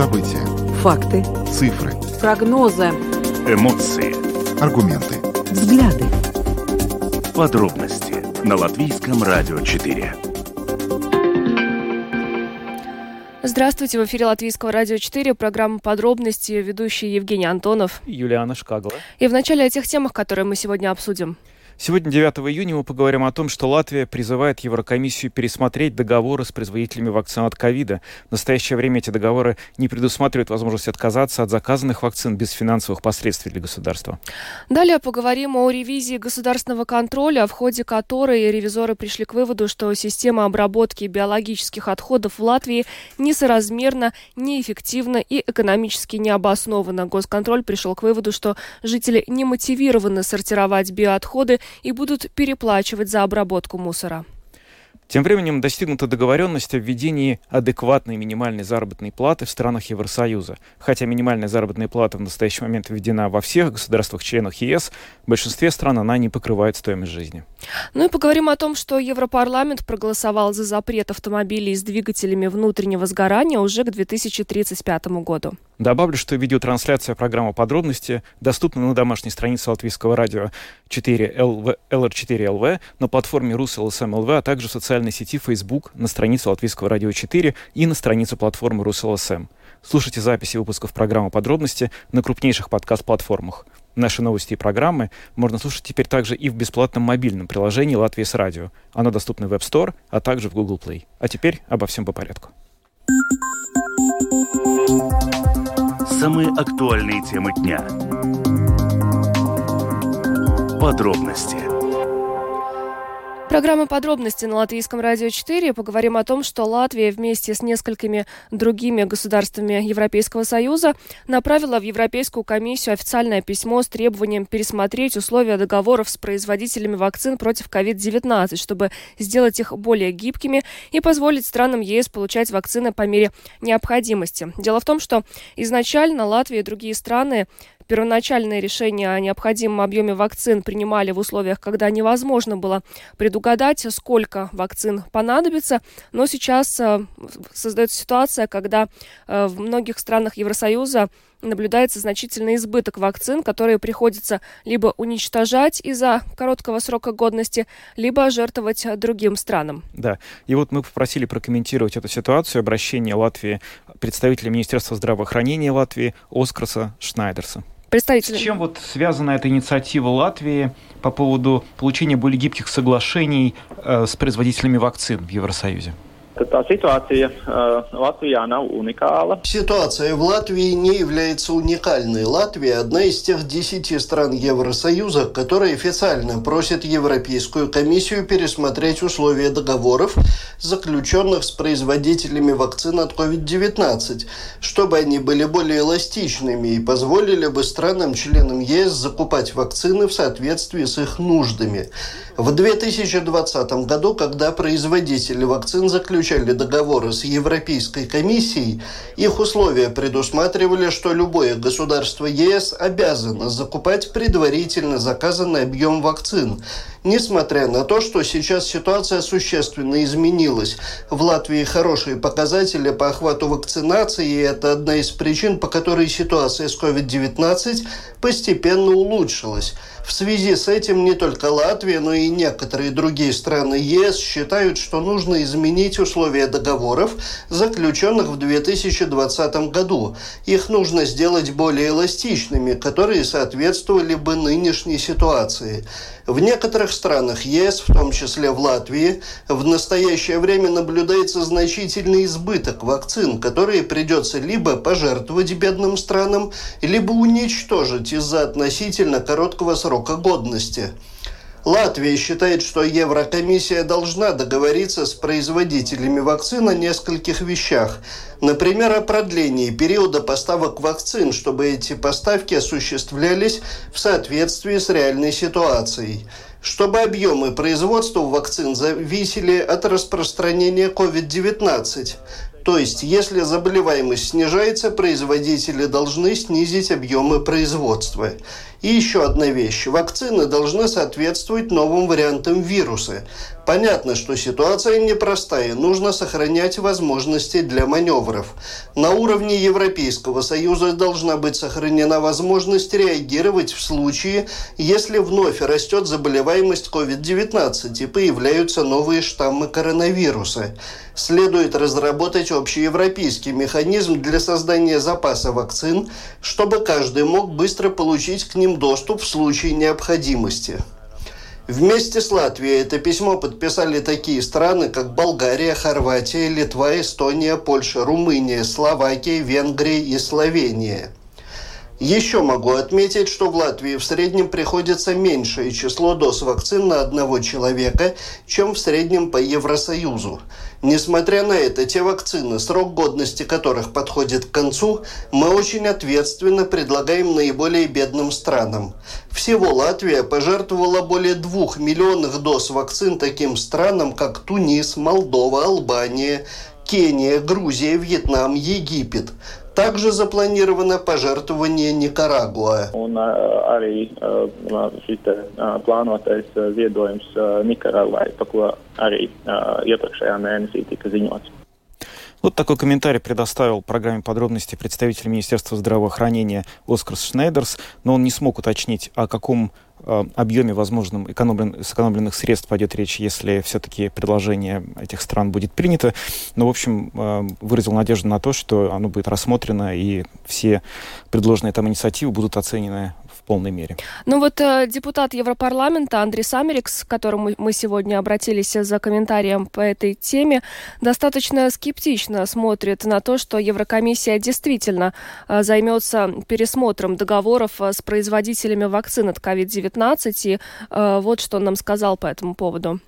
События. Факты. Цифры. Прогнозы. Эмоции. Аргументы. Взгляды. Подробности на Латвийском радио 4. Здравствуйте, в эфире Латвийского радио 4, программа «Подробности», ведущий Евгений Антонов. Юлиана Шкагла. И в начале о тех темах, которые мы сегодня обсудим. Сегодня, 9 июня, мы поговорим о том, что Латвия призывает Еврокомиссию пересмотреть договоры с производителями вакцин от ковида. В настоящее время эти договоры не предусматривают возможность отказаться от заказанных вакцин без финансовых последствий для государства. Далее поговорим о ревизии государственного контроля, в ходе которой ревизоры пришли к выводу, что система обработки биологических отходов в Латвии несоразмерна, неэффективна и экономически необоснована. Госконтроль пришел к выводу, что жители не мотивированы сортировать биоотходы и будут переплачивать за обработку мусора. Тем временем достигнута договоренность о введении адекватной минимальной заработной платы в странах Евросоюза. Хотя минимальная заработная плата в настоящий момент введена во всех государствах-членах ЕС, в большинстве стран она не покрывает стоимость жизни. Ну и поговорим о том, что Европарламент проголосовал за запрет автомобилей с двигателями внутреннего сгорания уже к 2035 году. Добавлю, что видеотрансляция программы «Подробности» доступна на домашней странице латвийского радио 4 LV, LR4LV, на платформе RusLSM.LV, а также в социальной сети Facebook, на странице латвийского радио 4 и на странице платформы RusLSM. Слушайте записи выпусков программы «Подробности» на крупнейших подкаст-платформах. Наши новости и программы можно слушать теперь также и в бесплатном мобильном приложении «Латвия с радио». Оно доступно в App Store, а также в Google Play. А теперь обо всем по порядку. Самые актуальные темы дня. Подробности. Программа «Подробности» на Латвийском радио 4. Поговорим о том, что Латвия вместе с несколькими другими государствами Европейского Союза направила в Европейскую комиссию официальное письмо с требованием пересмотреть условия договоров с производителями вакцин против COVID-19, чтобы сделать их более гибкими и позволить странам ЕС получать вакцины по мере необходимости. Дело в том, что изначально Латвия и другие страны первоначальное решение о необходимом объеме вакцин принимали в условиях, когда невозможно было предугадать, сколько вакцин понадобится. Но сейчас э, создается ситуация, когда э, в многих странах Евросоюза наблюдается значительный избыток вакцин, которые приходится либо уничтожать из-за короткого срока годности, либо жертвовать другим странам. Да, и вот мы попросили прокомментировать эту ситуацию обращение Латвии представителя Министерства здравоохранения Латвии Оскарса Шнайдерса представителям. С чем вот связана эта инициатива Латвии по поводу получения более гибких соглашений э, с производителями вакцин в Евросоюзе? Tā situācija uh, Latvijā nav уникāла. Ситуация в Латвии не является уникальной. Латвия – одна из тех десяти стран Евросоюза, которые официально просят Европейскую комиссию пересмотреть условия договоров, заключенных с производителями вакцин от COVID-19, чтобы они были более эластичными и позволили бы странам-членам ЕС закупать вакцины в соответствии с их нуждами. В 2020 году, когда производители вакцин заключали договоры с Европейской комиссией, их условия предусматривали, что любое государство ЕС обязано закупать предварительно заказанный объем вакцин, несмотря на то, что сейчас ситуация существенно изменилась. В Латвии хорошие показатели по охвату вакцинации, и это одна из причин, по которой ситуация с COVID-19 постепенно улучшилась. В связи с этим не только Латвия, но и некоторые другие страны ЕС считают, что нужно изменить условия договоров, заключенных в 2020 году. Их нужно сделать более эластичными, которые соответствовали бы нынешней ситуации. В некоторых странах ЕС, в том числе в Латвии, в настоящее время наблюдается значительный избыток вакцин, которые придется либо пожертвовать бедным странам, либо уничтожить из-за относительно короткого срока годности. Латвия считает, что Еврокомиссия должна договориться с производителями вакцин о нескольких вещах. Например, о продлении периода поставок вакцин, чтобы эти поставки осуществлялись в соответствии с реальной ситуацией чтобы объемы производства вакцин зависели от распространения COVID-19. То есть, если заболеваемость снижается, производители должны снизить объемы производства. И еще одна вещь. Вакцины должны соответствовать новым вариантам вируса. Понятно, что ситуация непростая. Нужно сохранять возможности для маневров. На уровне Европейского Союза должна быть сохранена возможность реагировать в случае, если вновь растет заболеваемость COVID-19 и появляются новые штаммы коронавируса. Следует разработать общеевропейский механизм для создания запаса вакцин, чтобы каждый мог быстро получить к ним доступ в случае необходимости. Вместе с Латвией это письмо подписали такие страны, как Болгария, Хорватия, Литва, Эстония, Польша, Румыния, Словакия, Венгрия и Словения. Еще могу отметить, что в Латвии в среднем приходится меньшее число доз вакцин на одного человека, чем в среднем по Евросоюзу. Несмотря на это, те вакцины, срок годности которых подходит к концу, мы очень ответственно предлагаем наиболее бедным странам. Всего Латвия пожертвовала более двух миллионов доз вакцин таким странам, как Тунис, Молдова, Албания, Кения, Грузия, Вьетнам, Египет. Также запланировано пожертвование Никарагуа. Un arī uh, plānotais ziedojums uh, Nikaragvai, par ko arī iepriekšējā mēnesī tika ziņots. Вот такой комментарий предоставил программе подробности представитель Министерства здравоохранения Оскар Шнейдерс, но он не смог уточнить, о каком объеме возможным экономлен, сэкономленных средств пойдет речь, если все-таки предложение этих стран будет принято. Но, в общем, э, выразил надежду на то, что оно будет рассмотрено, и все предложенные там инициативы будут оценены полной мере. Ну вот э, депутат Европарламента Андрей Самерикс, к которому мы сегодня обратились за комментарием по этой теме, достаточно скептично смотрит на то, что Еврокомиссия действительно э, займется пересмотром договоров э, с производителями вакцин от COVID-19. И э, вот что он нам сказал по этому поводу.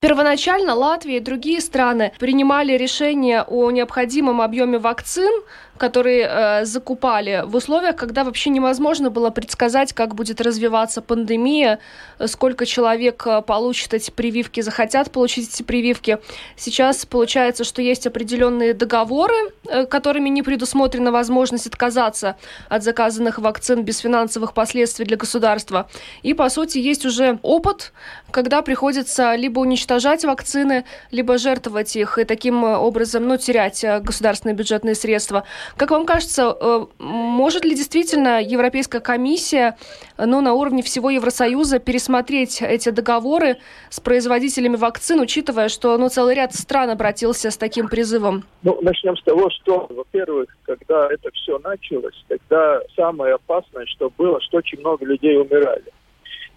Первоначально Латвия и другие страны принимали решение о необходимом объеме вакцин, которые э, закупали в условиях, когда вообще невозможно было предсказать, как будет развиваться пандемия, сколько человек э, получит эти прививки, захотят получить эти прививки. Сейчас получается, что есть определенные договоры, э, которыми не предусмотрена возможность отказаться от заказанных вакцин без финансовых последствий для государства. И, по сути, есть уже опыт, когда приходится либо уничтожать вакцины, либо жертвовать их и таким образом, ну, терять э, государственные бюджетные средства. Как вам кажется, э, может ли действительно Европейская комиссия ну, на уровне всего Евросоюза пересмотреть эти договоры с производителями вакцин, учитывая, что ну, целый ряд стран обратился с таким призывом? Ну, начнем с того, что, во-первых, когда это все началось, тогда самое опасное, что было, что очень много людей умирали.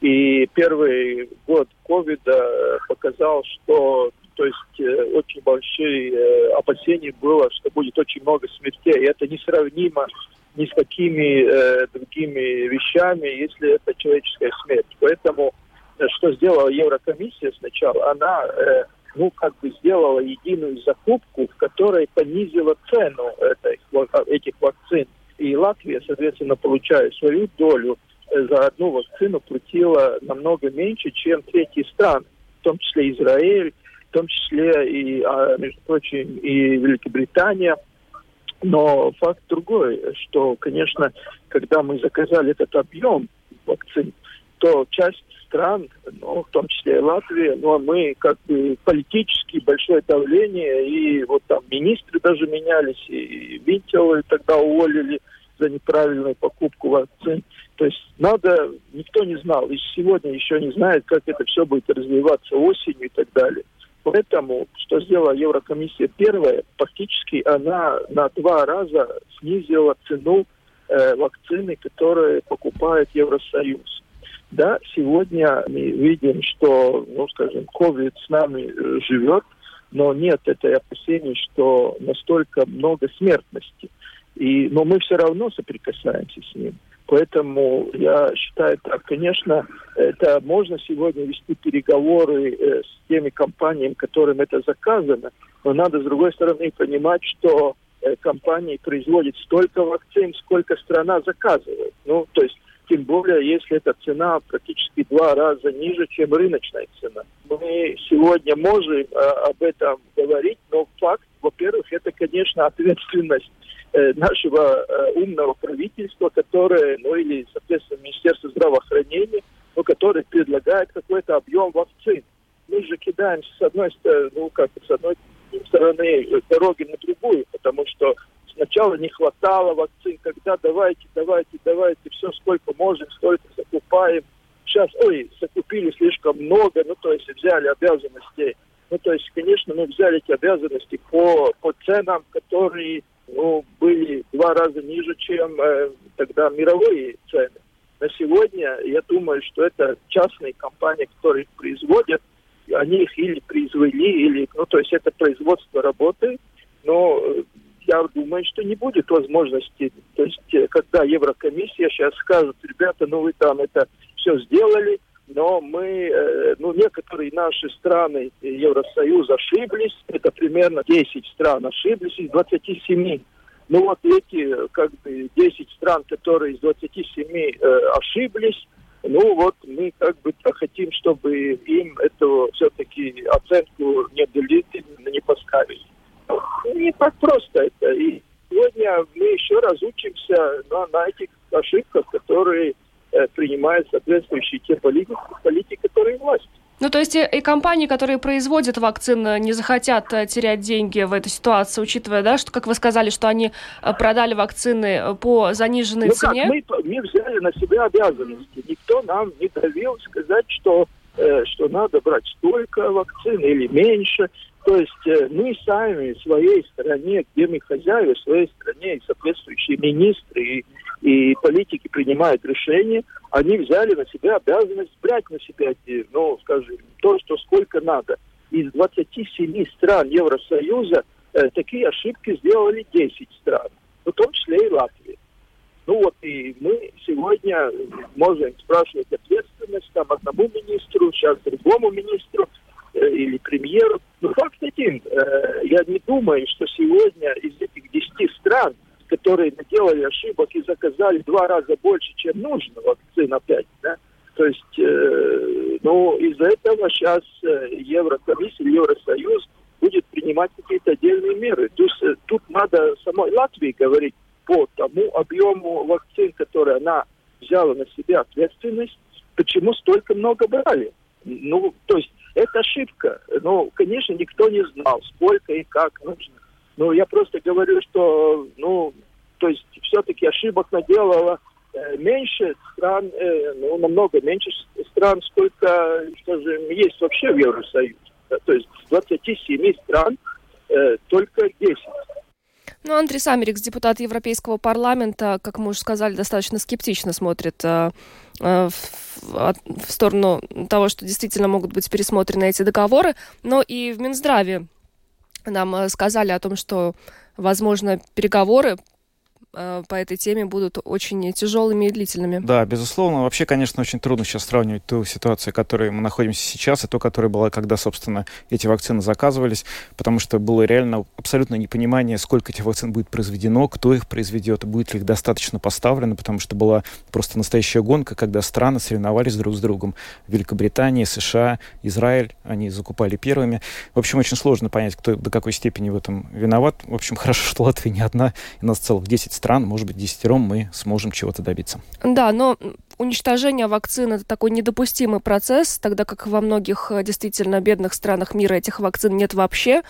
И первый год ковида показал, что то есть э, очень большие э, опасения было, что будет очень много смертей. И это несравнимо ни с какими э, другими вещами, если это человеческая смерть. Поэтому э, что сделала Еврокомиссия сначала? Она э, ну, как бы сделала единую закупку, в которой понизила цену этой, этих вакцин. И Латвия, соответственно, получая свою долю э, за одну вакцину, платила намного меньше, чем третьи страны, в том числе Израиль, в том числе и, а, между прочим, и Великобритания. Но факт другой, что, конечно, когда мы заказали этот объем вакцин, то часть стран, ну, в том числе и Латвия, ну, а мы как бы политически большое давление, и вот там министры даже менялись, и Винтела тогда уволили за неправильную покупку вакцин. То есть надо, никто не знал, и сегодня еще не знает, как это все будет развиваться осенью и так далее. Поэтому, что сделала Еврокомиссия первая, фактически она на два раза снизила цену э, вакцины, которые покупает Евросоюз. Да, сегодня мы видим, что, ну, скажем, COVID с нами живет, но нет этой опасений, что настолько много смертности. И, но мы все равно соприкасаемся с ним. Поэтому я считаю так, конечно, это можно сегодня вести переговоры э, с теми компаниями, которым это заказано, но надо, с другой стороны, понимать, что э, компании производят столько вакцин, сколько страна заказывает. Ну, то есть, тем более, если эта цена практически два раза ниже, чем рыночная цена. Мы сегодня можем э, об этом говорить, но факт во-первых, это, конечно, ответственность нашего э, умного правительства, которое, ну или, соответственно, Министерство здравоохранения, ну, которое предлагает какой-то объем вакцин. Мы же кидаемся с одной стороны, ну, как с одной стороны дороги на другую, потому что сначала не хватало вакцин, когда давайте, давайте, давайте, все сколько можем, столько закупаем. Сейчас, ой, закупили слишком много, ну, то есть взяли обязанности. Ну, то есть, конечно, мы взяли эти обязанности по, по ценам, которые ну, были два раза ниже, чем э, тогда мировые цены. На сегодня я думаю, что это частные компании, которые их производят, они их или произвели, или, ну, то есть это производство работает, но э, я думаю, что не будет возможности, то есть э, когда Еврокомиссия сейчас скажет, ребята, ну вы там это все сделали, но мы, э, ну некоторые наши страны Евросоюза ошиблись, это примерно 10 стран ошиблись из 27. Ну вот эти как бы 10 стран, которые из 27 э, ошиблись, ну вот мы как бы хотим, чтобы им эту все-таки оценку не дали, не поставили. Не так просто это. И сегодня мы еще раз учимся на, на этих ошибках, которые э, принимают соответствующие те политики, политики, которые власть. Ну, то есть и, и компании, которые производят вакцины, не захотят э, терять деньги в этой ситуации, учитывая, да, что, как вы сказали, что они э, продали вакцины э, по заниженной ну, цене? Как, мы, мы взяли на себя обязанности. Никто нам не давил сказать, что, э, что надо брать столько вакцин или меньше. То есть э, мы сами в своей стране, где мы хозяева, в своей стране, и соответствующие министры и, и политики принимают решения, они взяли на себя обязанность брать на себя, ну, скажем, то, что сколько надо. Из 27 стран Евросоюза э, такие ошибки сделали 10 стран, в том числе и Латвия. Ну вот и мы сегодня можем спрашивать ответственность там одному министру, сейчас другому министру, Э, или премьеру. Но факт один, э, я не думаю, что сегодня из этих десяти стран, которые наделали ошибок и заказали два раза больше, чем нужно вакцин опять, да, то есть, э, ну, из-за этого сейчас Еврокомиссия, Евросоюз будет принимать какие-то отдельные меры. То есть тут надо самой Латвии говорить по тому объему вакцин, который она взяла на себя ответственность, почему столько много брали. Ну, то есть это ошибка. Ну, конечно, никто не знал, сколько и как нужно. Но я просто говорю, что, ну, то есть все-таки ошибок наделала э, меньше стран, э, ну, намного меньше стран, сколько, скажем, есть вообще в Евросоюзе. То есть 27 стран э, только 10. Ну, Андрей Самерикс, депутат Европейского парламента, как мы уже сказали, достаточно скептично смотрит э, э, в, в сторону того, что действительно могут быть пересмотрены эти договоры. Но и в Минздраве нам э, сказали о том, что, возможно, переговоры по этой теме будут очень тяжелыми и длительными. Да, безусловно. Вообще, конечно, очень трудно сейчас сравнивать ту ситуацию, в которой мы находимся сейчас, и ту, которая была, когда, собственно, эти вакцины заказывались, потому что было реально абсолютно непонимание, сколько этих вакцин будет произведено, кто их произведет, будет ли их достаточно поставлено, потому что была просто настоящая гонка, когда страны соревновались друг с другом. Великобритания, США, Израиль, они закупали первыми. В общем, очень сложно понять, кто до какой степени в этом виноват. В общем, хорошо, что Латвия не одна, и нас целых 10 стран, может быть, десятером мы сможем чего-то добиться. Да, но уничтожение вакцин это такой недопустимый процесс, тогда как во многих э, действительно бедных странах мира этих вакцин нет вообще.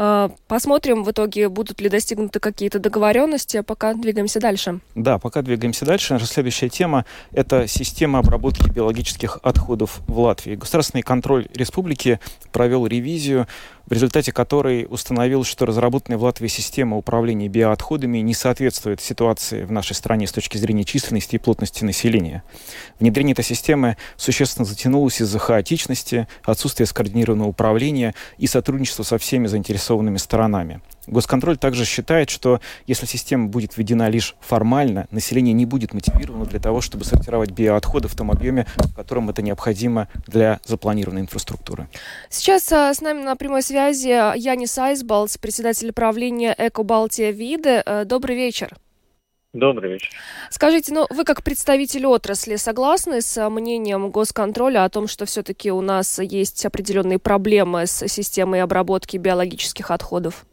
А, посмотрим в итоге, будут ли достигнуты какие-то договоренности, а пока двигаемся дальше. Да, пока двигаемся дальше. Наша следующая тема – это система обработки биологических отходов в Латвии. Государственный контроль республики провел ревизию, в результате которой установил, что разработанная в Латвии система управления биоотходами не соответствует ситуации в нашей стране с точки зрения численности и плотности населения. Внедрение этой системы существенно затянулось из-за хаотичности, отсутствия скоординированного управления и сотрудничества со всеми заинтересованными сторонами. Госконтроль также считает, что если система будет введена лишь формально, население не будет мотивировано для того, чтобы сортировать биоотходы в том объеме, в котором это необходимо для запланированной инфраструктуры. Сейчас а, с нами на прямой связи Янис Айсбалц, председатель правления Эко Балтия Виде. Э, добрый вечер. Добрый вечер. Скажите, ну вы как представитель отрасли согласны с мнением госконтроля о том, что все-таки у нас есть определенные проблемы с системой обработки биологических отходов?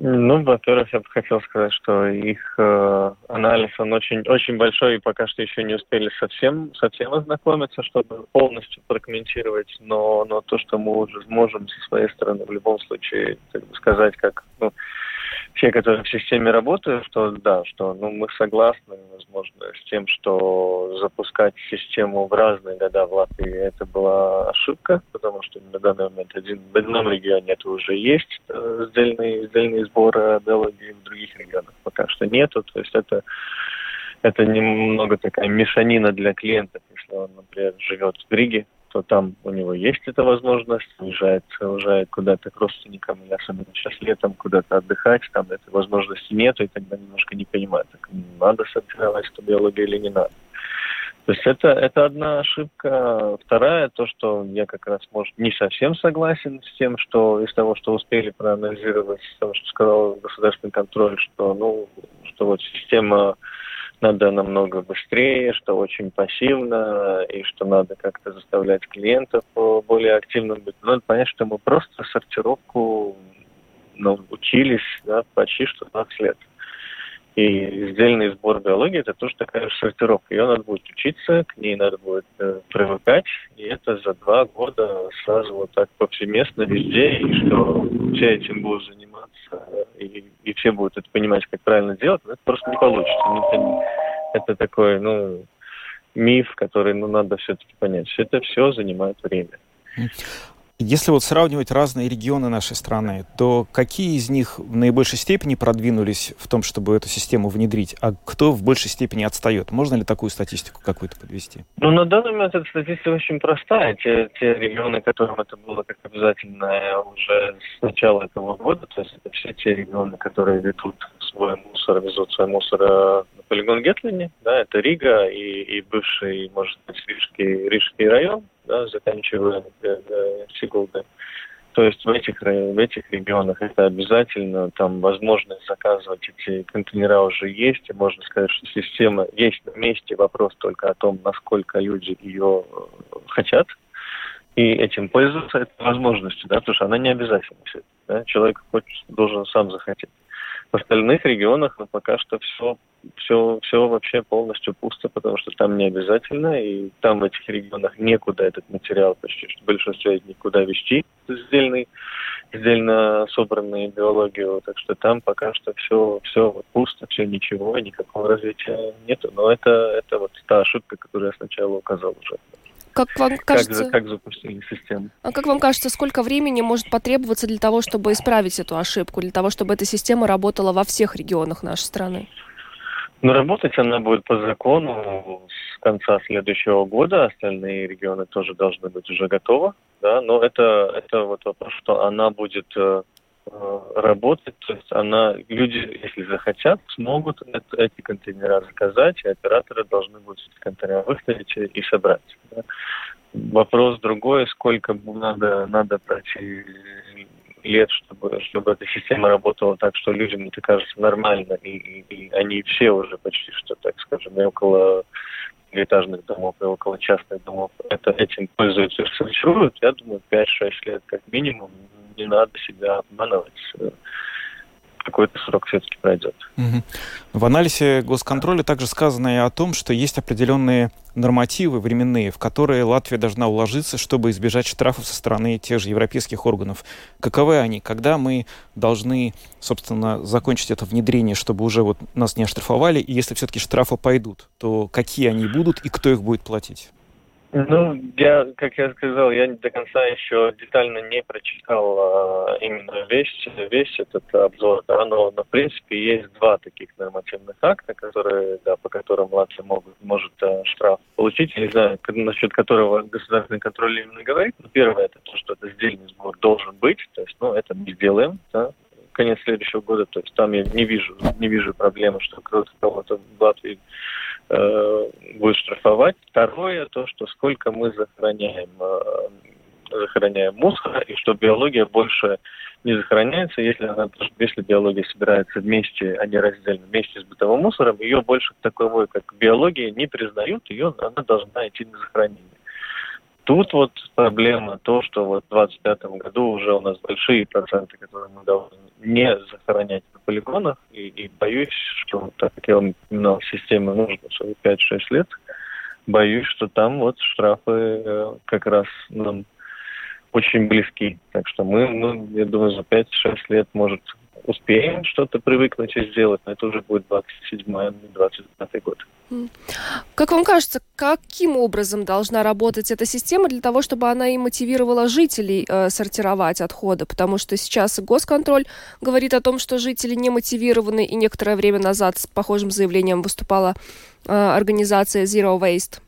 Ну, во-первых, я бы хотел сказать, что их э, анализ, он очень, очень большой, и пока что еще не успели совсем, совсем ознакомиться, чтобы полностью прокомментировать, но, но то, что мы уже можем со своей стороны в любом случае, так бы сказать, как ну, все, которые в системе работают, что да, что ну, мы согласны, возможно, с тем, что запускать систему в разные года в Латвии это была ошибка, потому что на данный момент один, в одном регионе это уже есть э, сдельный, сдельный сбор биологии, в других регионах пока что нету. То есть это это немного такая мешанина для клиентов, если он, например, живет в Риге, что там у него есть эта возможность, уезжает, уезжает куда-то к родственникам, или особенно сейчас летом куда-то отдыхать, там этой возможности нет, и тогда немножко не понимает, так надо сортировать эту биологию или не надо. То есть это, это одна ошибка. Вторая, то, что я как раз, может, не совсем согласен с тем, что из того, что успели проанализировать, с того, что сказал государственный контроль, что, ну, что вот система надо намного быстрее, что очень пассивно, и что надо как-то заставлять клиентов более активным быть. Надо понять, что мы просто сортировку ну, учились да, почти что 20 лет. И сдельный сбор биологии – это тоже такая же сортировка. Ее надо будет учиться, к ней надо будет э, привыкать, и это за два года сразу вот так повсеместно везде, и что все этим будут заниматься, и, и все будут это понимать, как правильно делать, но это просто не получится. Это, это такой, ну, миф, который, ну, надо все-таки понять. Все это все занимает время. Если вот сравнивать разные регионы нашей страны, то какие из них в наибольшей степени продвинулись в том, чтобы эту систему внедрить, а кто в большей степени отстает? Можно ли такую статистику какую-то подвести? Ну, на данный момент эта статистика очень простая. Те, те регионы, которым это было как обязательно уже с начала этого года, то есть это все те регионы, которые ведут свой мусор, везут свой мусор э, на полигон Гетлине, да, это Рига и, и бывший, может быть, Рижский, Рижский район, да, заканчивая, Сигулдой. То есть в этих, в этих регионах это обязательно, там возможность заказывать эти контейнера уже есть, и можно сказать, что система есть на месте, вопрос только о том, насколько люди ее э, хотят, и этим пользоваться этой возможностью, да, потому что она не обязательна. Да? Человек хочет, должен сам захотеть. В остальных регионах ну, пока что все, все, все вообще полностью пусто, потому что там не обязательно, и там в этих регионах некуда этот материал почти что большинство никуда вести, сдельный, сдельно собранную биологию, так что там пока что все, все пусто, все ничего, никакого развития нету. Но это, это вот та ошибка, которую я сначала указал уже. Как вам кажется... Как, как запустили систему. А как вам кажется, сколько времени может потребоваться для того, чтобы исправить эту ошибку, для того, чтобы эта система работала во всех регионах нашей страны? Ну, работать она будет по закону с конца следующего года. Остальные регионы тоже должны быть уже готовы. Да? Но это, это вот вопрос, что она будет э, работать, то есть она, люди, если захотят, смогут это, эти контейнера заказать, и операторы должны будут эти контейнера выставить и собрать. Да. Вопрос другой, сколько надо, надо пройти лет, чтобы, чтобы эта система работала так, что людям это кажется нормально, и, и, и они все уже почти что, так скажем, и около этажных домов и около частных домов это, этим пользуются и сортируют, я думаю, 5-6 лет как минимум не надо себя обманывать. Какой-то срок все-таки пройдет. Угу. В анализе госконтроля также сказано и о том, что есть определенные нормативы временные, в которые Латвия должна уложиться, чтобы избежать штрафов со стороны тех же европейских органов. Каковы они? Когда мы должны, собственно, закончить это внедрение, чтобы уже вот нас не оштрафовали? И если все-таки штрафы пойдут, то какие они будут и кто их будет платить? Ну, я, как я сказал, я до конца еще детально не прочитал а, именно весь, весь этот обзор, да, но, но, в принципе, есть два таких нормативных акта, которые, да, по которым Латвия могут, может а, штраф получить. Я не знаю, насчет которого государственный контроль именно говорит. Но первое, это то, что это сдельный сбор должен быть, то есть, ну, это мы сделаем, да, конец следующего года, то есть там я не вижу, не вижу проблемы, что кто-то кого-то в Латвии э, будет штрафовать. Второе, то, что сколько мы захороняем, э, захороняем мусора, и что биология больше не захороняется, если она, если биология собирается вместе, а не раздельно, вместе с бытовым мусором, ее больше таковой, как биология, не признают, ее она должна идти на захоронение. Тут вот проблема то, что вот в 2025 году уже у нас большие проценты, которые мы должны не захоронять на полигонах. И, и боюсь, что, так как я упоминал, системе нужно 5-6 лет, боюсь, что там вот штрафы э, как раз нам очень близки. Так что мы, ну, я думаю, за 5-6 лет, может, успеем что-то привыкнуть и сделать, но это уже будет 27-25 год. Как вам кажется, каким образом должна работать эта система для того, чтобы она и мотивировала жителей э, сортировать отходы? Потому что сейчас госконтроль говорит о том, что жители не мотивированы, и некоторое время назад с похожим заявлением выступала э, организация Zero Waste.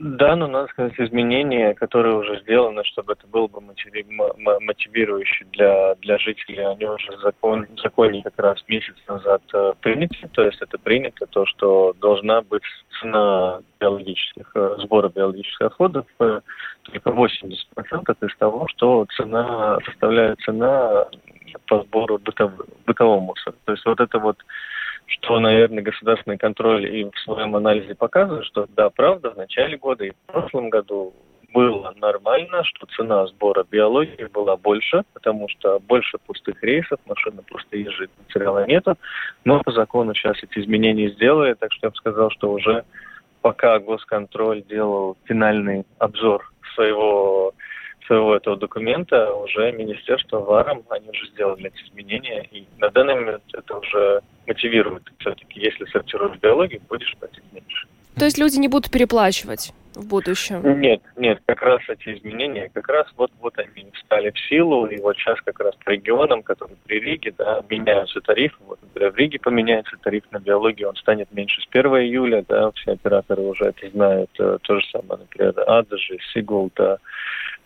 Да, но надо сказать, изменения, которые уже сделаны, чтобы это было бы мотивирующе для, для жителей, они уже закон, в законе как раз месяц назад э, приняты. То есть это принято, то, что должна быть цена биологических, э, сбора биологических отходов э, только 80% из того, что цена составляет цена по сбору бытов, бытового мусора. То есть вот это вот что, наверное, государственный контроль и в своем анализе показывает, что да, правда, в начале года и в прошлом году было нормально, что цена сбора биологии была больше, потому что больше пустых рейсов, машины просто езжают, материала нету. Но по закону сейчас эти изменения сделали, так что я бы сказал, что уже пока госконтроль делал финальный обзор своего своего этого документа уже министерство ВАРом, они уже сделали эти изменения, и на данный момент это уже мотивирует. Все-таки, если сортируешь биологию, будешь платить меньше. То есть люди не будут переплачивать в будущем? Нет, нет, как раз эти изменения, как раз вот, вот они встали в силу, и вот сейчас как раз по регионам, которые при Риге, да, меняются тарифы. Вот, например, в Риге поменяется тариф на биологию, он станет меньше с 1 июля, да, все операторы уже это знают. Э, то же самое, например, Адажи, Сигул, да,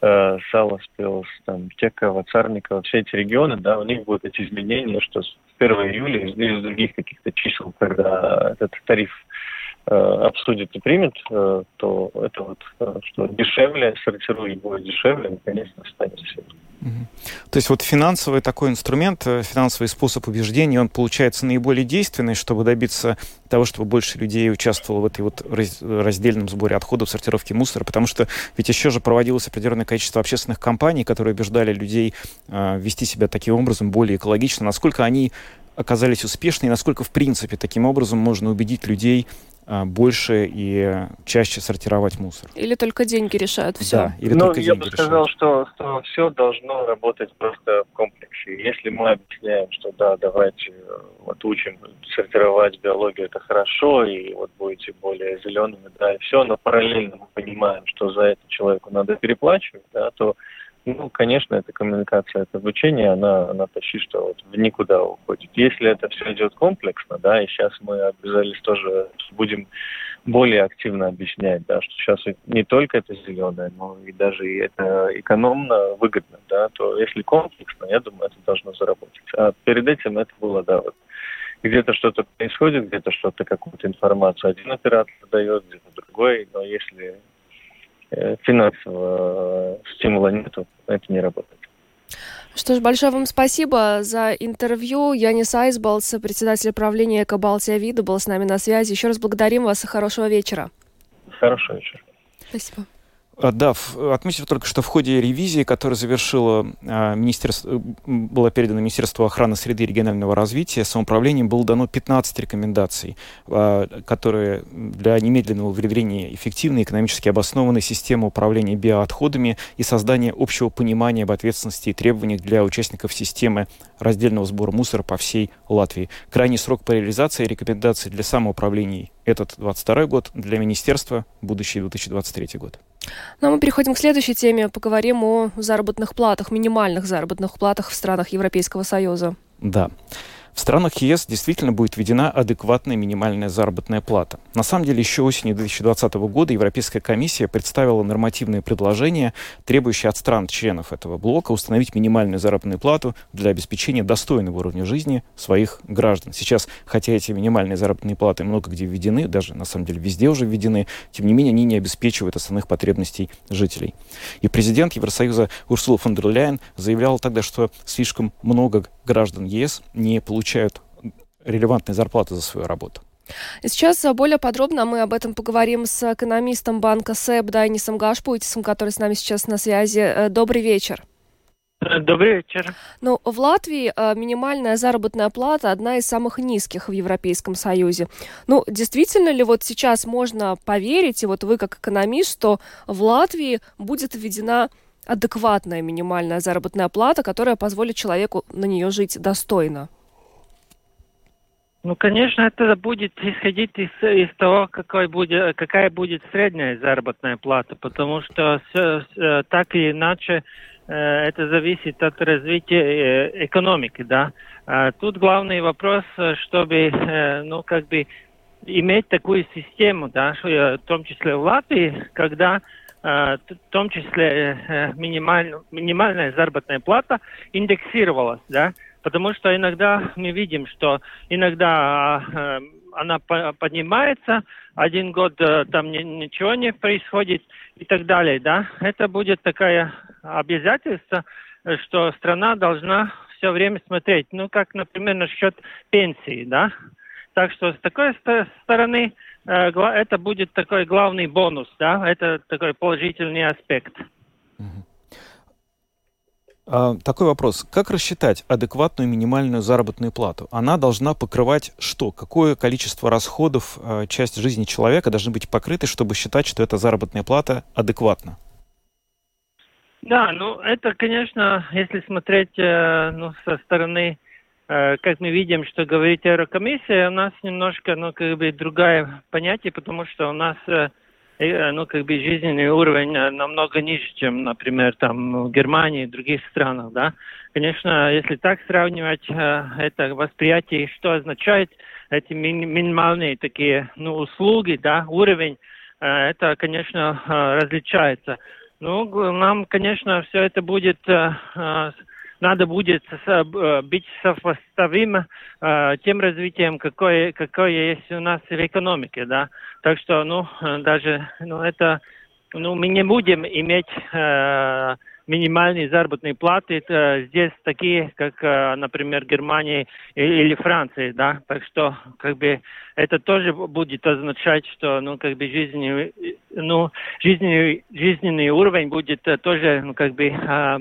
э, Саласпилс, там, Текова, Царникова, все эти регионы, да, у них будут эти изменения, что с 1 июля из, из других каких-то чисел, когда этот тариф обсудит и примет, э, то это вот, э, что дешевле, сортируя его дешевле, наконец-то станет все. То есть вот финансовый такой инструмент, э, финансовый способ убеждения, он получается наиболее действенный, чтобы добиться того, чтобы больше людей участвовало в этой вот раздельном сборе отходов, сортировке мусора, потому что ведь еще же проводилось определенное количество общественных кампаний, которые убеждали людей э, вести себя таким образом более экологично. Насколько они оказались успешны и насколько, в принципе, таким образом можно убедить людей больше и чаще сортировать мусор. Или только деньги решают все? Да, или ну, только я деньги бы сказал, что, что все должно работать просто в комплексе. Если мы объясняем, что да, давайте э, вот учим сортировать биологию, это хорошо, и вот будете более зелеными, да, и все, но параллельно мы понимаем, что за это человеку надо переплачивать, да, то ну, конечно, эта коммуникация, это обучение, она, она почти что вот в никуда уходит. Если это все идет комплексно, да, и сейчас мы обязались тоже, будем более активно объяснять, да, что сейчас не только это зеленое, но и даже и это экономно, выгодно, да, то если комплексно, я думаю, это должно заработать. А перед этим это было, да, вот где-то что-то происходит, где-то что-то, какую-то информацию один оператор дает, где-то другой, но если финансового стимула нету, это не работает. Что ж, большое вам спасибо за интервью. Янис Айсбалс, председатель правления Экобалтия Вида, был с нами на связи. Еще раз благодарим вас и хорошего вечера. Хорошего вечера. Спасибо. А, да, отметив только, что в ходе ревизии, которая завершила министерство, была передана Министерству охраны среды и регионального развития, самоуправлением было дано 15 рекомендаций, а, которые для немедленного внедрения эффективной, экономически обоснованной системы управления биоотходами и создания общего понимания об ответственности и требованиях для участников системы раздельного сбора мусора по всей Латвии. Крайний срок по реализации рекомендаций для самоуправлений этот 22 год, для министерства будущий 2023 год. Ну а мы переходим к следующей теме. Поговорим о заработных платах, минимальных заработных платах в странах Европейского Союза. Да. В странах ЕС действительно будет введена адекватная минимальная заработная плата. На самом деле, еще осенью 2020 года Европейская комиссия представила нормативное предложение, требующее от стран-членов этого блока установить минимальную заработную плату для обеспечения достойного уровня жизни своих граждан. Сейчас, хотя эти минимальные заработные платы много где введены, даже на самом деле везде уже введены, тем не менее они не обеспечивают основных потребностей жителей. И президент Евросоюза Урсула фон дер Ляйен заявлял тогда, что слишком много граждан ЕС не получают релевантные зарплаты за свою работу. Сейчас более подробно мы об этом поговорим с экономистом банка СЭБ Дайнисом Гашпуйтисом, который с нами сейчас на связи. Э, добрый вечер. Добрый вечер. Ну, в Латвии э, минимальная заработная плата одна из самых низких в Европейском Союзе. Ну, действительно ли вот сейчас можно поверить, и вот вы как экономист, что в Латвии будет введена адекватная минимальная заработная плата, которая позволит человеку на нее жить достойно? Ну, конечно, это будет исходить из, из того, какой будет, какая будет средняя заработная плата, потому что все, э, так или иначе э, это зависит от развития э, экономики, да. А тут главный вопрос, чтобы, ну, как бы иметь такую систему, да, в том числе в Латвии, когда в том числе минималь, минимальная заработная плата индексировалась, да, Потому что иногда мы видим, что иногда э, она поднимается, один год э, там ни, ничего не происходит и так далее, да. Это будет такое обязательство, что страна должна все время смотреть, ну, как, например, насчет пенсии, да. Так что с такой стороны э, это будет такой главный бонус, да, это такой положительный аспект. А, такой вопрос. Как рассчитать адекватную минимальную заработную плату? Она должна покрывать что? Какое количество расходов а, часть жизни человека должны быть покрыты, чтобы считать, что эта заработная плата адекватна? Да, ну это, конечно, если смотреть э, ну, со стороны, э, как мы видим, что говорит Еврокомиссия, у нас немножко, ну, как бы другое понятие, потому что у нас Э, ну, как бы жизненный уровень э, намного ниже, чем, например, там в Германии и других странах, да. Конечно, если так сравнивать, э, это восприятие, что означает эти минимальные такие, ну, услуги, да, уровень, это, конечно, различается. Ну, нам, конечно, все это будет надо будет э, быть сопоставимо э, тем развитием, какое, какое есть у нас в экономике, да. Так что, ну, даже, ну, это, ну, мы не будем иметь э, минимальные заработные платы это здесь такие, как, э, например, Германия или Франция, да. Так что, как бы, это тоже будет означать, что, ну, как бы, жизненный, ну, жизненный, жизненный уровень будет тоже, ну, как бы, Э,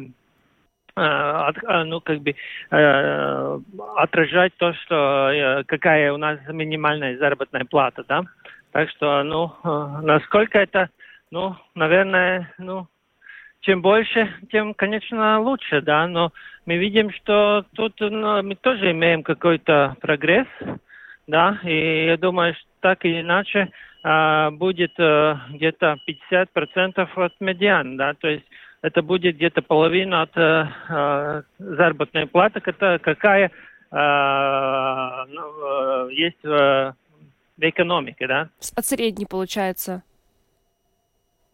э, ну, как бы э, отражать то, что какая у нас минимальная заработная плата, да. Так что, ну, насколько это, ну, наверное, ну, чем больше, тем, конечно, лучше, да, но мы видим, что тут ну, мы тоже имеем какой-то прогресс, да, и я думаю, что так или иначе а, будет а, где-то 50% от медиан, да, то есть это будет где-то половина от э, э заработной платы, какая э, ну, э, есть в, в экономике, да? От средней получается.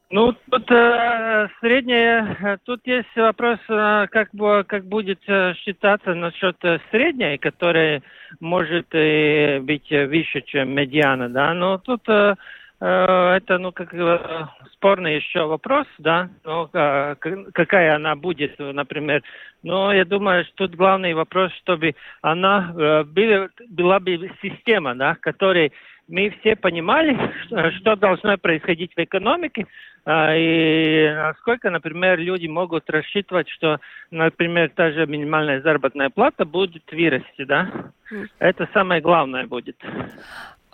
Ну, тут э, средняя, тут есть вопрос, э, как, как будет э, считаться насчет э, средней, которая может э, быть выше, чем медиана, да, но тут э, Э, это, ну, как э, спорный еще вопрос, да, ну, какая она будет, например. Но я думаю, что тут главный вопрос, чтобы она э, была, была бы система, да, которой мы все понимали, что, что должно происходить в экономике, и насколько, например, люди могут рассчитывать, что, например, та же минимальная заработная плата будет вырасти, да? Это самое главное будет.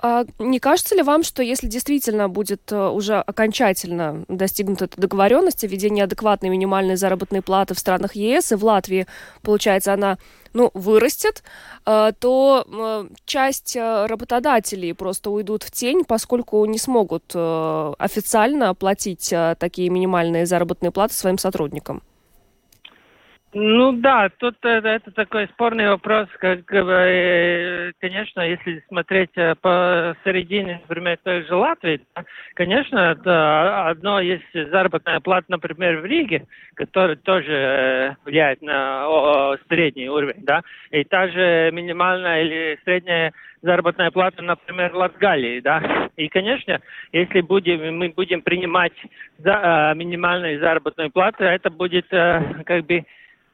А не кажется ли вам, что если действительно будет э, уже окончательно достигнута эта договоренность о введении адекватной минимальной заработной платы в странах ЕС и в Латвии, получается, она ну, вырастет, э, то э, часть работодателей просто уйдут в тень, поскольку не смогут официально платить такие минимальные заработные платы своим сотрудникам? Ну да, тут это, это такой спорный вопрос, как, э, конечно, если смотреть э, по середине, например, той же Латвии, конечно, это одно есть заработная плата, например, в Риге, которая тоже э, влияет на средний уровень, да, и та же минимальная или средняя заработная плата, например, в Латгалии, да. И, конечно, если будем, мы будем принимать за, э, минимальную заработную плату, это будет как бы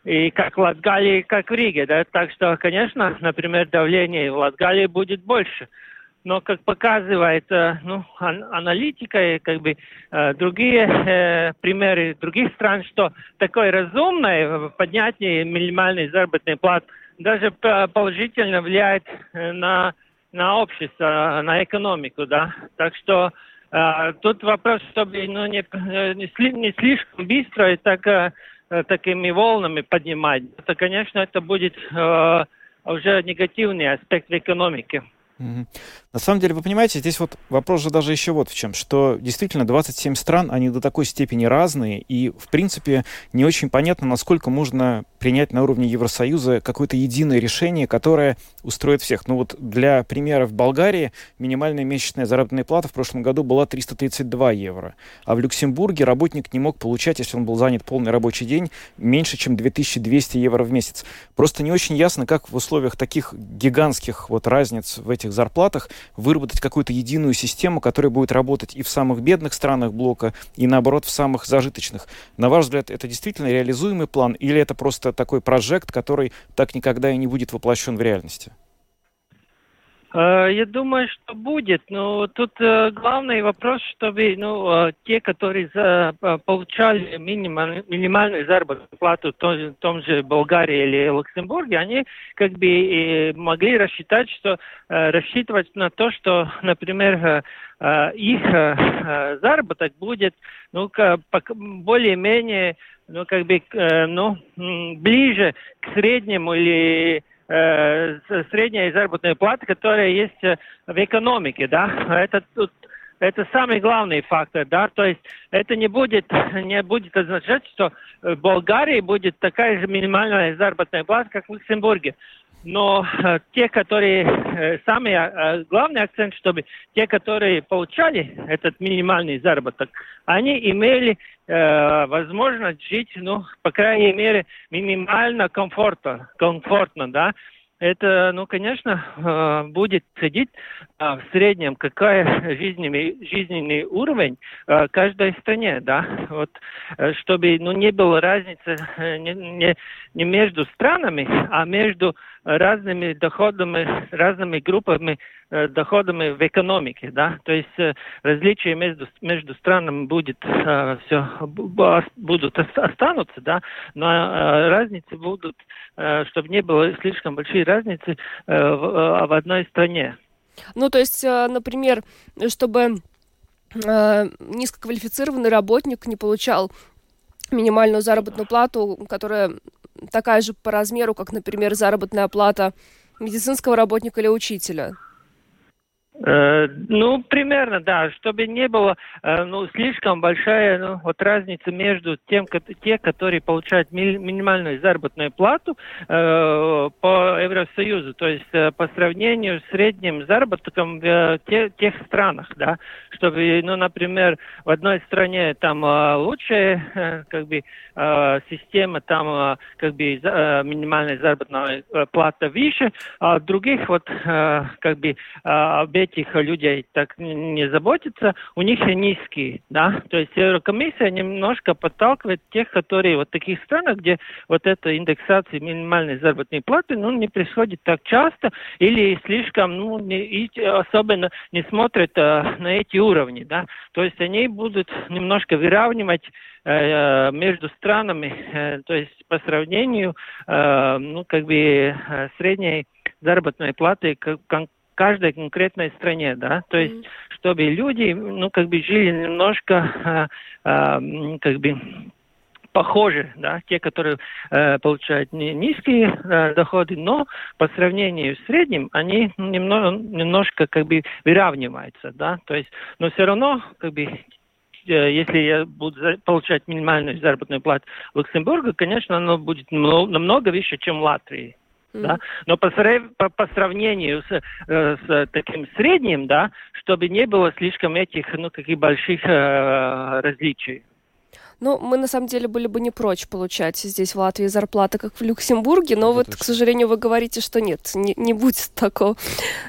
и как в Латгалии, как в Риге. Да? Так что, конечно, например, давление в Латгалии будет больше. но как показывает ну, аналитика и как бы другие э, примеры других стран, что такое разумное поднятие минимальной заработной платы даже положительно влияет на, на общество, на экономику, да. Так что э, тут вопрос, чтобы ну, не, не, слишком быстро и так, э, такими волнами поднимать. Это, конечно, это будет э, уже негативный аспект в экономике. На самом деле, вы понимаете, здесь вот вопрос же даже еще вот в чем, что действительно 27 стран, они до такой степени разные, и, в принципе, не очень понятно, насколько можно принять на уровне Евросоюза какое-то единое решение, которое устроит всех. Ну вот для примера в Болгарии минимальная месячная заработная плата в прошлом году была 332 евро, а в Люксембурге работник не мог получать, если он был занят полный рабочий день, меньше, чем 2200 евро в месяц. Просто не очень ясно, как в условиях таких гигантских вот разниц в этих зарплатах выработать какую-то единую систему, которая будет работать и в самых бедных странах блока, и наоборот в самых зажиточных. На ваш взгляд, это действительно реализуемый план или это просто такой прожект, который так никогда и не будет воплощен в реальности? Э, я думаю, что будет, но тут э, главный вопрос, чтобы ну, э, те, которые за, получали минималь, минимальную заработную плату в том, в том же Болгарии или Люксембурге, они как бы могли рассчитать, что рассчитывать на то, что, например, их заработок будет ну, более-менее ну, как бы, ну, ближе к среднему или средняя заработная плата, которая есть э, в экономике, да, это тут это самый главный фактор, да, то есть это не будет, не будет означать, что в Болгарии будет такая же минимальная заработная плата, как в Люксембурге. Но э, те, которые, э, самый э, главный акцент, чтобы те, которые получали этот минимальный заработок, они имели э, возможность жить, ну, по крайней мере, минимально комфортно, комфортно, да. Это, ну, конечно, э, будет ходить э, в среднем, какая жизненный, жизненный уровень э, каждой стране, да, вот, чтобы, ну, не было разницы не, не, не между странами, а между разными доходами, разными группами э, доходами в экономике, да, то есть э, различия между, между странами будет э, все, будут останутся, да, но разницы будут, чтобы не было слишком большие разницы в, в одной стране. Ну, то есть, например, чтобы низкоквалифицированный работник не получал минимальную заработную плату, которая такая же по размеру, как, например, заработная плата медицинского работника или учителя? Э, ну, примерно, да, чтобы не было э, ну, слишком большая ну, вот разница между тем, те, которые получают ми минимальную заработную плату э, по Евросоюзу, то есть э, по сравнению с средним заработком в э, те, тех странах, да, чтобы, ну, например, в одной стране там лучшая как бы система, там как бы минимальная заработная плата выше, а в других вот как бы э, этих людей так не заботится, у них низкие, да, то есть Еврокомиссия немножко подталкивает тех, которые вот в таких странах, где вот эта индексация минимальной заработной платы, ну, не происходит так часто или слишком, ну, не, особенно не смотрят а, на эти уровни, да, то есть они будут немножко выравнивать э, между странами, э, то есть по сравнению, ну, как бы средней заработной платы каждой конкретной стране, да, то есть, mm-hmm. чтобы люди, ну, как бы жили немножко, а, а, как бы, похожи, да, те, которые э, получают низкие э, доходы, но по сравнению с средним они немного, немножко как бы выравниваются, да, то есть, но все равно как бы э, если я буду получать минимальную заработную плату в Люксембурге, конечно, оно будет намного выше, чем в Латвии. Mm-hmm. Да? Но по, по, по сравнению с, э, с таким средним, да, чтобы не было слишком этих, ну, таких больших э, различий. Ну, мы на самом деле были бы не прочь получать здесь в Латвии зарплаты, как в Люксембурге, но вот, к сожалению, вы говорите, что нет, не, не будет такого.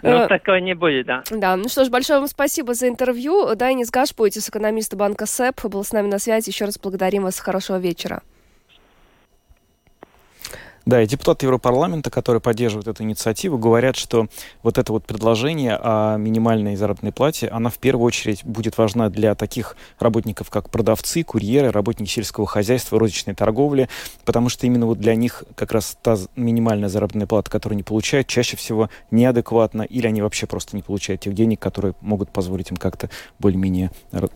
Ну, э, такого не будет, да. Да, ну что ж, большое вам спасибо за интервью. Дайнис Гашпуйтис, экономист банка СЭП, был с нами на связи. Еще раз благодарим вас. Хорошего вечера. Да, и депутаты Европарламента, которые поддерживают эту инициативу, говорят, что вот это вот предложение о минимальной заработной плате, она в первую очередь будет важна для таких работников, как продавцы, курьеры, работники сельского хозяйства, розничной торговли, потому что именно вот для них как раз та минимальная заработная плата, которую они получают, чаще всего неадекватна, или они вообще просто не получают тех денег, которые могут позволить им как-то более-менее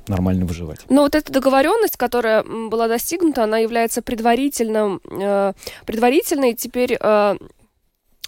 нормально выживать. Но вот эта договоренность, которая была достигнута, она является предварительным, э, предварительной. Теперь э,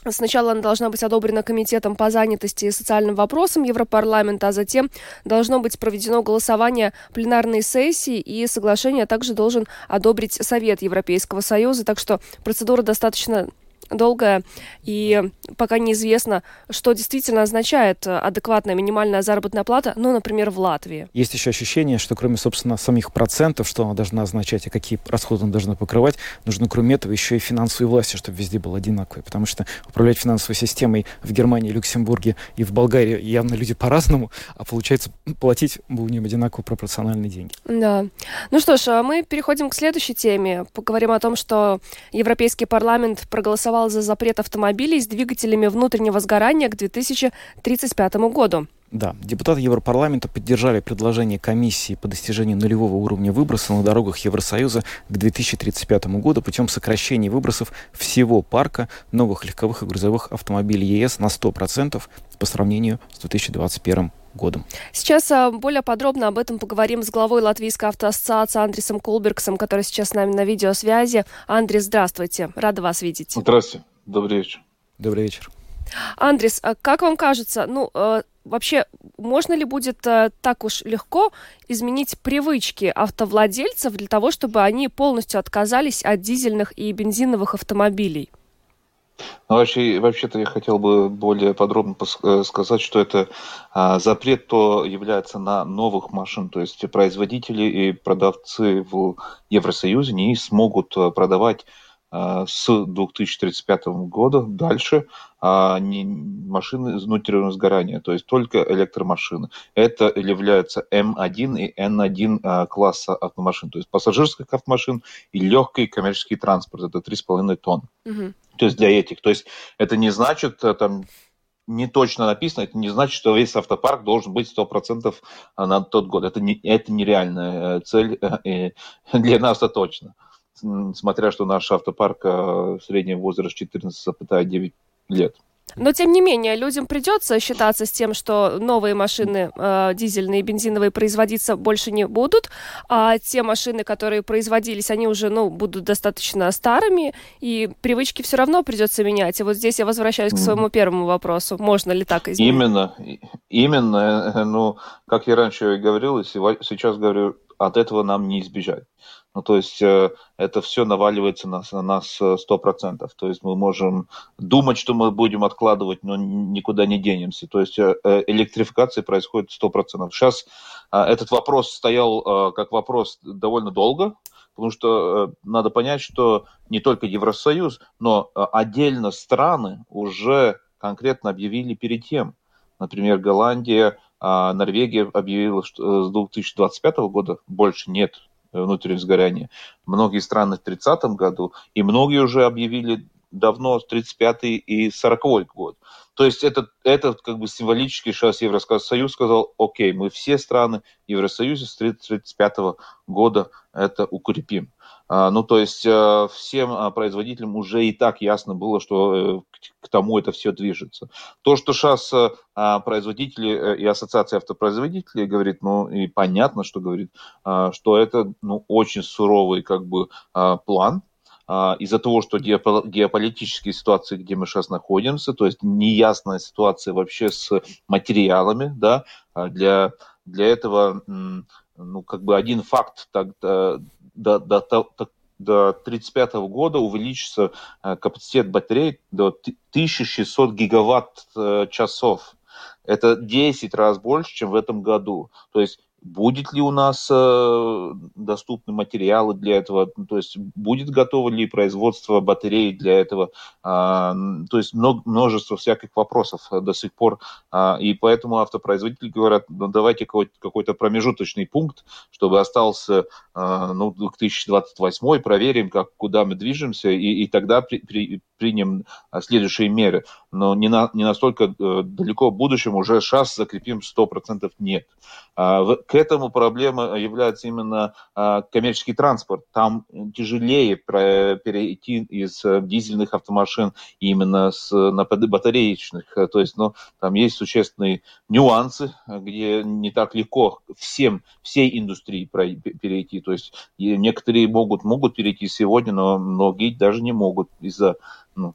Сначала она должна быть одобрена Комитетом по занятости и социальным вопросам Европарламента, а затем должно быть проведено голосование пленарной сессии, и соглашение также должен одобрить Совет Европейского Союза. Так что процедура достаточно долгая, и пока неизвестно, что действительно означает адекватная минимальная заработная плата, ну, например, в Латвии. Есть еще ощущение, что кроме, собственно, самих процентов, что она должна означать и какие расходы она должна покрывать, нужно, кроме этого, еще и финансовые власти, чтобы везде было одинаковое. Потому что управлять финансовой системой в Германии, Люксембурге и в Болгарии явно люди по-разному, а получается платить будем одинаково пропорциональные деньги. Да. Ну что ж, а мы переходим к следующей теме. Поговорим о том, что Европейский парламент проголосовал проголосовал за запрет автомобилей с двигателями внутреннего сгорания к 2035 году. Да, депутаты Европарламента поддержали предложение комиссии по достижению нулевого уровня выброса на дорогах Евросоюза к 2035 году путем сокращения выбросов всего парка новых легковых и грузовых автомобилей ЕС на 100% по сравнению с 2021 годом. Сейчас а, более подробно об этом поговорим с главой Латвийской автоассоциации Андресом Колбергсом, который сейчас с нами на видеосвязи. Андрес, здравствуйте. Рада вас видеть. Здравствуйте. Добрый вечер. Добрый вечер. Андрес, а как вам кажется, ну, э, вообще, можно ли будет э, так уж легко изменить привычки автовладельцев для того, чтобы они полностью отказались от дизельных и бензиновых автомобилей? Ну, вообще, вообще-то я хотел бы более подробно э, сказать, что это а, запрет то является на новых машин, то есть производители и продавцы в Евросоюзе не смогут продавать а, с 2035 года дальше а, не, машины внутреннего сгорания, то есть только электромашины. Это является М1 и Н1 а, класса автомашин, то есть пассажирских автомашин и легкий коммерческий транспорт, это 3,5 тонн. Угу. То есть для этих. То есть это не значит, э, там, не точно написано, это не значит, что весь автопарк должен быть 100% на тот год. Это, не, это нереальная э, цель э, для нас это точно. Смотря что наш автопарк средний возраст 14,9 лет. Но, тем не менее, людям придется считаться с тем, что новые машины э, дизельные и бензиновые производиться больше не будут, а те машины, которые производились, они уже ну, будут достаточно старыми, и привычки все равно придется менять. И вот здесь я возвращаюсь к своему первому вопросу. Можно ли так изменить? Именно. Именно. Ну, как я раньше говорил, и сейчас говорю, от этого нам не избежать. Ну, то есть э, это все наваливается на, на нас э, сто процентов. То есть мы можем думать, что мы будем откладывать, но никуда не денемся. То есть э, электрификация происходит сто процентов. Сейчас этот вопрос стоял как вопрос довольно долго, потому что надо понять, что не только Евросоюз, но отдельно страны уже конкретно объявили перед тем. Например, Голландия, Норвегия объявила, что с 2025 года больше нет внутреннего сгорания. Многие страны в 30 году, и многие уже объявили давно 35-й и 40-й год. То есть это, это как бы символически сейчас Евросоюз сказал, окей, мы все страны Евросоюза с 1935 года это укрепим. А, ну, то есть э, всем а, производителям уже и так ясно было, что э, к тому это все движется. То, что сейчас э, а, производители и ассоциация автопроизводителей говорит, ну, и понятно, что говорит, что это, ну, очень суровый, как бы, план, из-за того, что геополитические ситуации, где мы сейчас находимся, то есть неясная ситуация вообще с материалами, да, для, для этого, ну, как бы один факт так, до, до, до, до 35 года увеличится э, капацитет батарей до 1600 гигаватт-часов. Э, Это 10 раз больше, чем в этом году. То есть будет ли у нас э, доступны материалы для этого, то есть будет готово ли производство батарей для этого, а, то есть множество всяких вопросов до сих пор, а, и поэтому автопроизводители говорят, ну давайте какой-то промежуточный пункт, чтобы остался ну, 2028, проверим, как, куда мы движемся, и, и тогда при, при, примем следующие меры. Но не, на, не настолько э, далеко в будущем уже сейчас закрепим 100% нет. А, к этому проблема является именно а, коммерческий транспорт. Там тяжелее перейти из э, дизельных автомашин именно с, на батареечных. То есть ну, там есть существенные нюансы, где не так легко всем, всей индустрии перейти. То есть некоторые могут, могут перейти сегодня, но многие даже не могут из-за ну,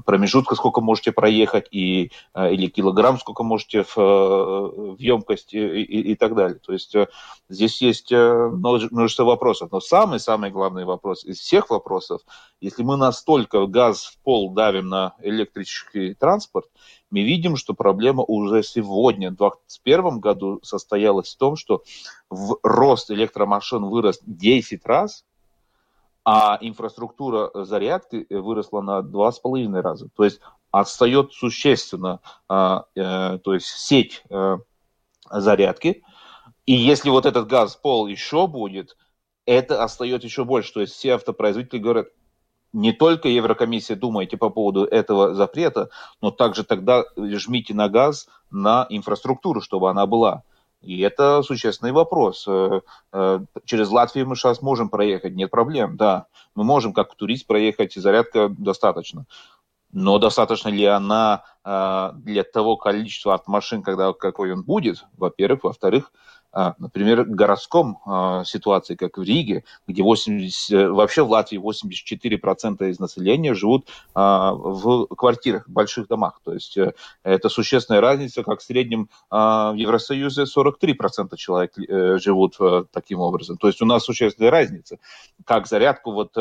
промежутка, сколько можете проехать, и, э, или килограмм, сколько можете в, э, в емкость и, и, и так далее. То есть э, здесь есть множество вопросов. Но самый-самый главный вопрос из всех вопросов, если мы настолько газ в пол давим на электрический транспорт, мы видим, что проблема уже сегодня, в 2021 году, состоялась в том, что в рост электромашин вырос 10 раз – а инфраструктура зарядки выросла на два с половиной раза. То есть отстает существенно, а, э, то есть сеть э, зарядки. И если вот этот газ пол еще будет, это отстает еще больше. То есть все автопроизводители говорят, не только Еврокомиссия думаете по поводу этого запрета, но также тогда жмите на газ на инфраструктуру, чтобы она была. И это существенный вопрос. Э, э, через Латвию мы сейчас можем проехать, нет проблем, да. Мы можем как турист проехать, и зарядка достаточно. Но достаточно ли она э, для того количества автомашин, когда какой он будет, во-первых. Во-вторых, например, городском а, ситуации, как в Риге, где 80, вообще в Латвии 84% из населения живут а, в квартирах, в больших домах. То есть э, это существенная разница, как в среднем в Евросоюзе 43% человек э, живут э, таким образом. То есть у нас существенная разница, как зарядку вот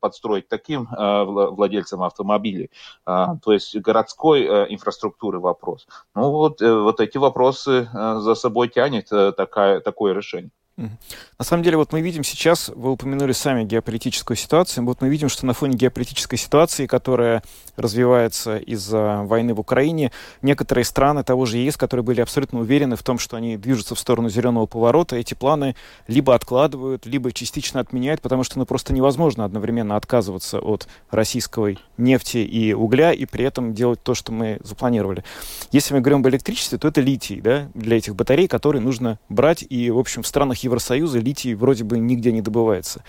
подстроить таким владельцам автомобилей. То есть городской инфраструктуры вопрос. Ну вот, вот эти вопросы за собой тянет так такая, такое решение. На самом деле, вот мы видим сейчас, вы упомянули сами геополитическую ситуацию, вот мы видим, что на фоне геополитической ситуации, которая развивается из-за войны в Украине, некоторые страны того же ЕС, которые были абсолютно уверены в том, что они движутся в сторону зеленого поворота, эти планы либо откладывают, либо частично отменяют, потому что ну, просто невозможно одновременно отказываться от российской нефти и угля и при этом делать то, что мы запланировали. Если мы говорим об электричестве, то это литий да, для этих батарей, которые нужно брать, и, в общем, в странах Евросоюза литий вроде бы нигде не добывается.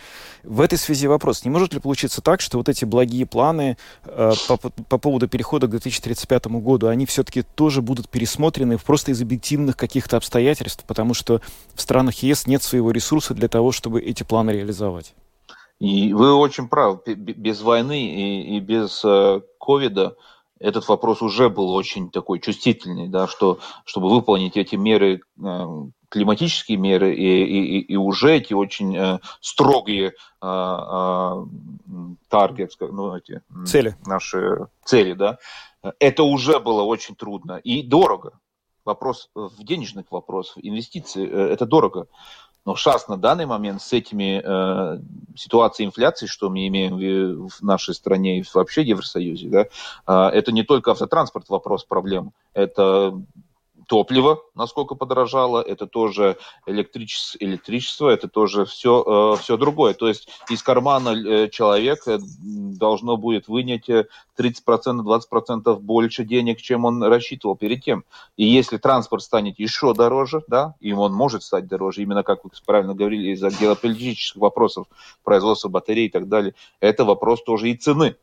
В этой связи вопрос, не может ли получиться так, что вот эти благие планы э, по, по поводу перехода к 2035 году, они все-таки тоже будут пересмотрены просто из объективных каких-то обстоятельств, потому что в странах ЕС нет своего ресурса для того, чтобы эти планы реализовать? И вы очень правы. Без войны и, и без э, ковида этот вопрос уже был очень такой чувствительный, да, что чтобы выполнить эти меры э, климатические меры и, и, и уже эти очень э, строгие э, э, ну, эти, цели. наши цели, да, это уже было очень трудно и дорого. Вопрос в денежных вопросах, инвестиции, э, это дорого. Но сейчас на данный момент с этими э, ситуацией инфляции, что мы имеем в, в нашей стране и вообще в Евросоюзе, да, э, это не только автотранспорт вопрос проблем, это топливо, насколько подорожало, это тоже электричество, электричество это тоже все, э, все другое. То есть из кармана э, человека должно будет вынять 30%, э, 20% больше денег, чем он рассчитывал перед тем. И если транспорт станет еще дороже, да, и он может стать дороже, именно как вы правильно говорили, из-за геополитических вопросов, производства батарей и так далее, это вопрос тоже и цены.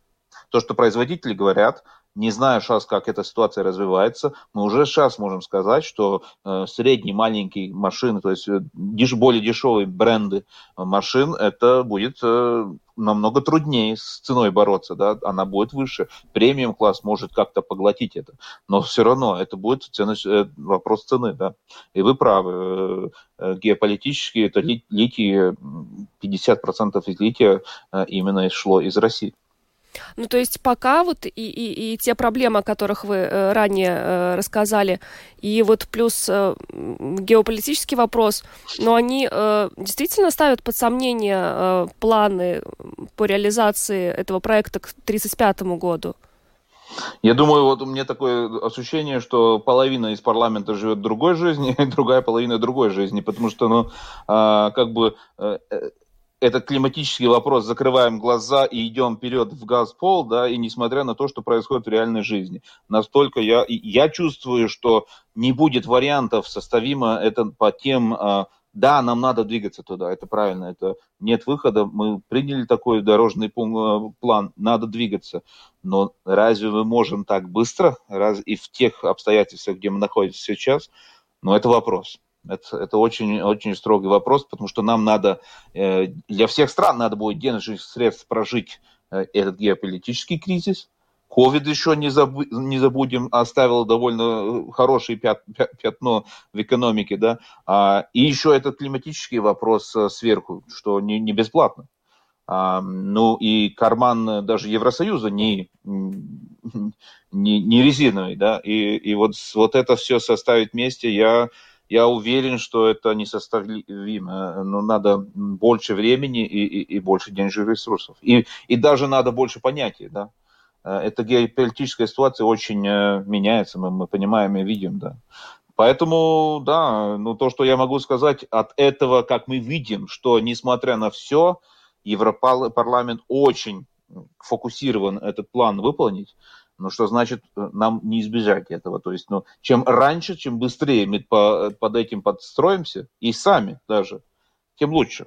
То, что производители говорят, не знаю сейчас, как эта ситуация развивается, мы уже сейчас можем сказать, что э, средние маленькие машины, то есть э, деш, более дешевые бренды машин, это будет э, намного труднее с ценой бороться, да, она будет выше. Премиум класс может как-то поглотить это, но все равно это будет цены, э, вопрос цены, да. И вы правы, э, э геополитически это литий, 50% из лития э, именно шло из России. Ну, то есть пока вот и, и, и те проблемы, о которых вы э, ранее э, рассказали, и вот плюс э, геополитический вопрос, но они э, действительно ставят под сомнение э, планы по реализации этого проекта к 1935 году? Я думаю, вот у меня такое ощущение, что половина из парламента живет другой жизнью, другая половина другой жизни, потому что, ну, а, как бы э, э, этот климатический вопрос, закрываем глаза и идем вперед в газпол, да, и несмотря на то, что происходит в реальной жизни. Настолько я, я чувствую, что не будет вариантов составимо это по тем, а, да, нам надо двигаться туда, это правильно, это нет выхода, мы приняли такой дорожный э, план, надо двигаться. Но разве мы можем так быстро, раз, и в тех обстоятельствах, где мы находимся сейчас, ну, это вопрос. Это, это очень, очень строгий вопрос, потому что нам надо, э, для всех стран надо будет денежных средств прожить э, этот геополитический кризис. Ковид еще не, забу, не забудем, оставил довольно хорошее пят, пятно в экономике, да. А, и еще этот климатический вопрос э, сверху, что не, не бесплатно. А, ну и карман даже Евросоюза не, не, не резиновый, да. И, и вот, вот это все составить вместе, я я уверен, что это несоставимо. Но надо больше времени и, и, и больше денежных ресурсов. И, и даже надо больше понятий, да. Э, эта геополитическая ситуация очень э, меняется, мы, мы понимаем и видим, да. Поэтому, да, ну то, что я могу сказать от этого, как мы видим, что несмотря на все, Европарламент очень фокусирован этот план выполнить, ну, что значит э, нам не избежать этого. То есть, ну, чем раньше, чем быстрее мы по, под этим подстроимся, и сами даже, тем лучше.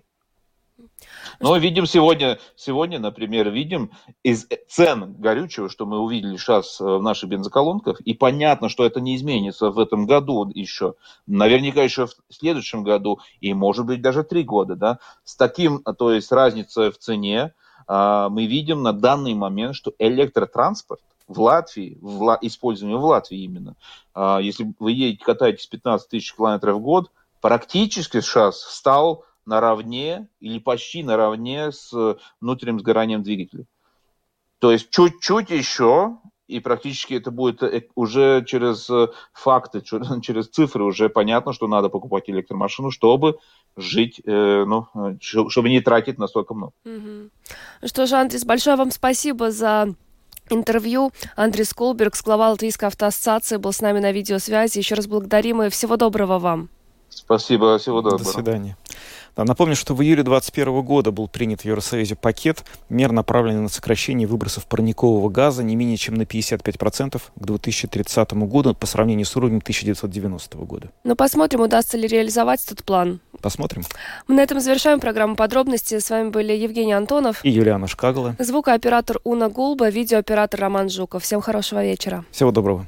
Но видим сегодня, сегодня, например, видим из цен горючего, что мы увидели сейчас э, в наших бензоколонках, и понятно, что это не изменится в этом году еще, наверняка еще в следующем году, и может быть даже три года, да, с таким, то есть разницей в цене, а, мы видим на данный момент, что электротранспорт в Латвии, в, использование в Латвии именно, а, если вы едете, катаетесь 15 тысяч километров в год, практически сейчас стал наравне или почти наравне с внутренним сгоранием двигателя. То есть чуть-чуть еще, и практически это будет э, уже через э, факты, через цифры уже понятно, что надо покупать электромашину, чтобы жить, э, ну, чтобы не тратить настолько много. Угу. Что же, Андрей, большое вам спасибо за интервью. Андрей Сколберг, глава Латвийской автоассоциации, был с нами на видеосвязи. Еще раз благодарим и всего доброго вам. Спасибо, всего доброго. До свидания. Напомню, что в июле 2021 года был принят в Евросоюзе пакет мер, направленный на сокращение выбросов парникового газа не менее чем на 55% к 2030 году по сравнению с уровнем 1990 года. Ну, посмотрим, удастся ли реализовать этот план. Посмотрим. Мы на этом завершаем программу подробности. С вами были Евгений Антонов и Юлиана Шкагла. Звукооператор Уна Гулба, видеооператор Роман Жуков. Всем хорошего вечера. Всего доброго.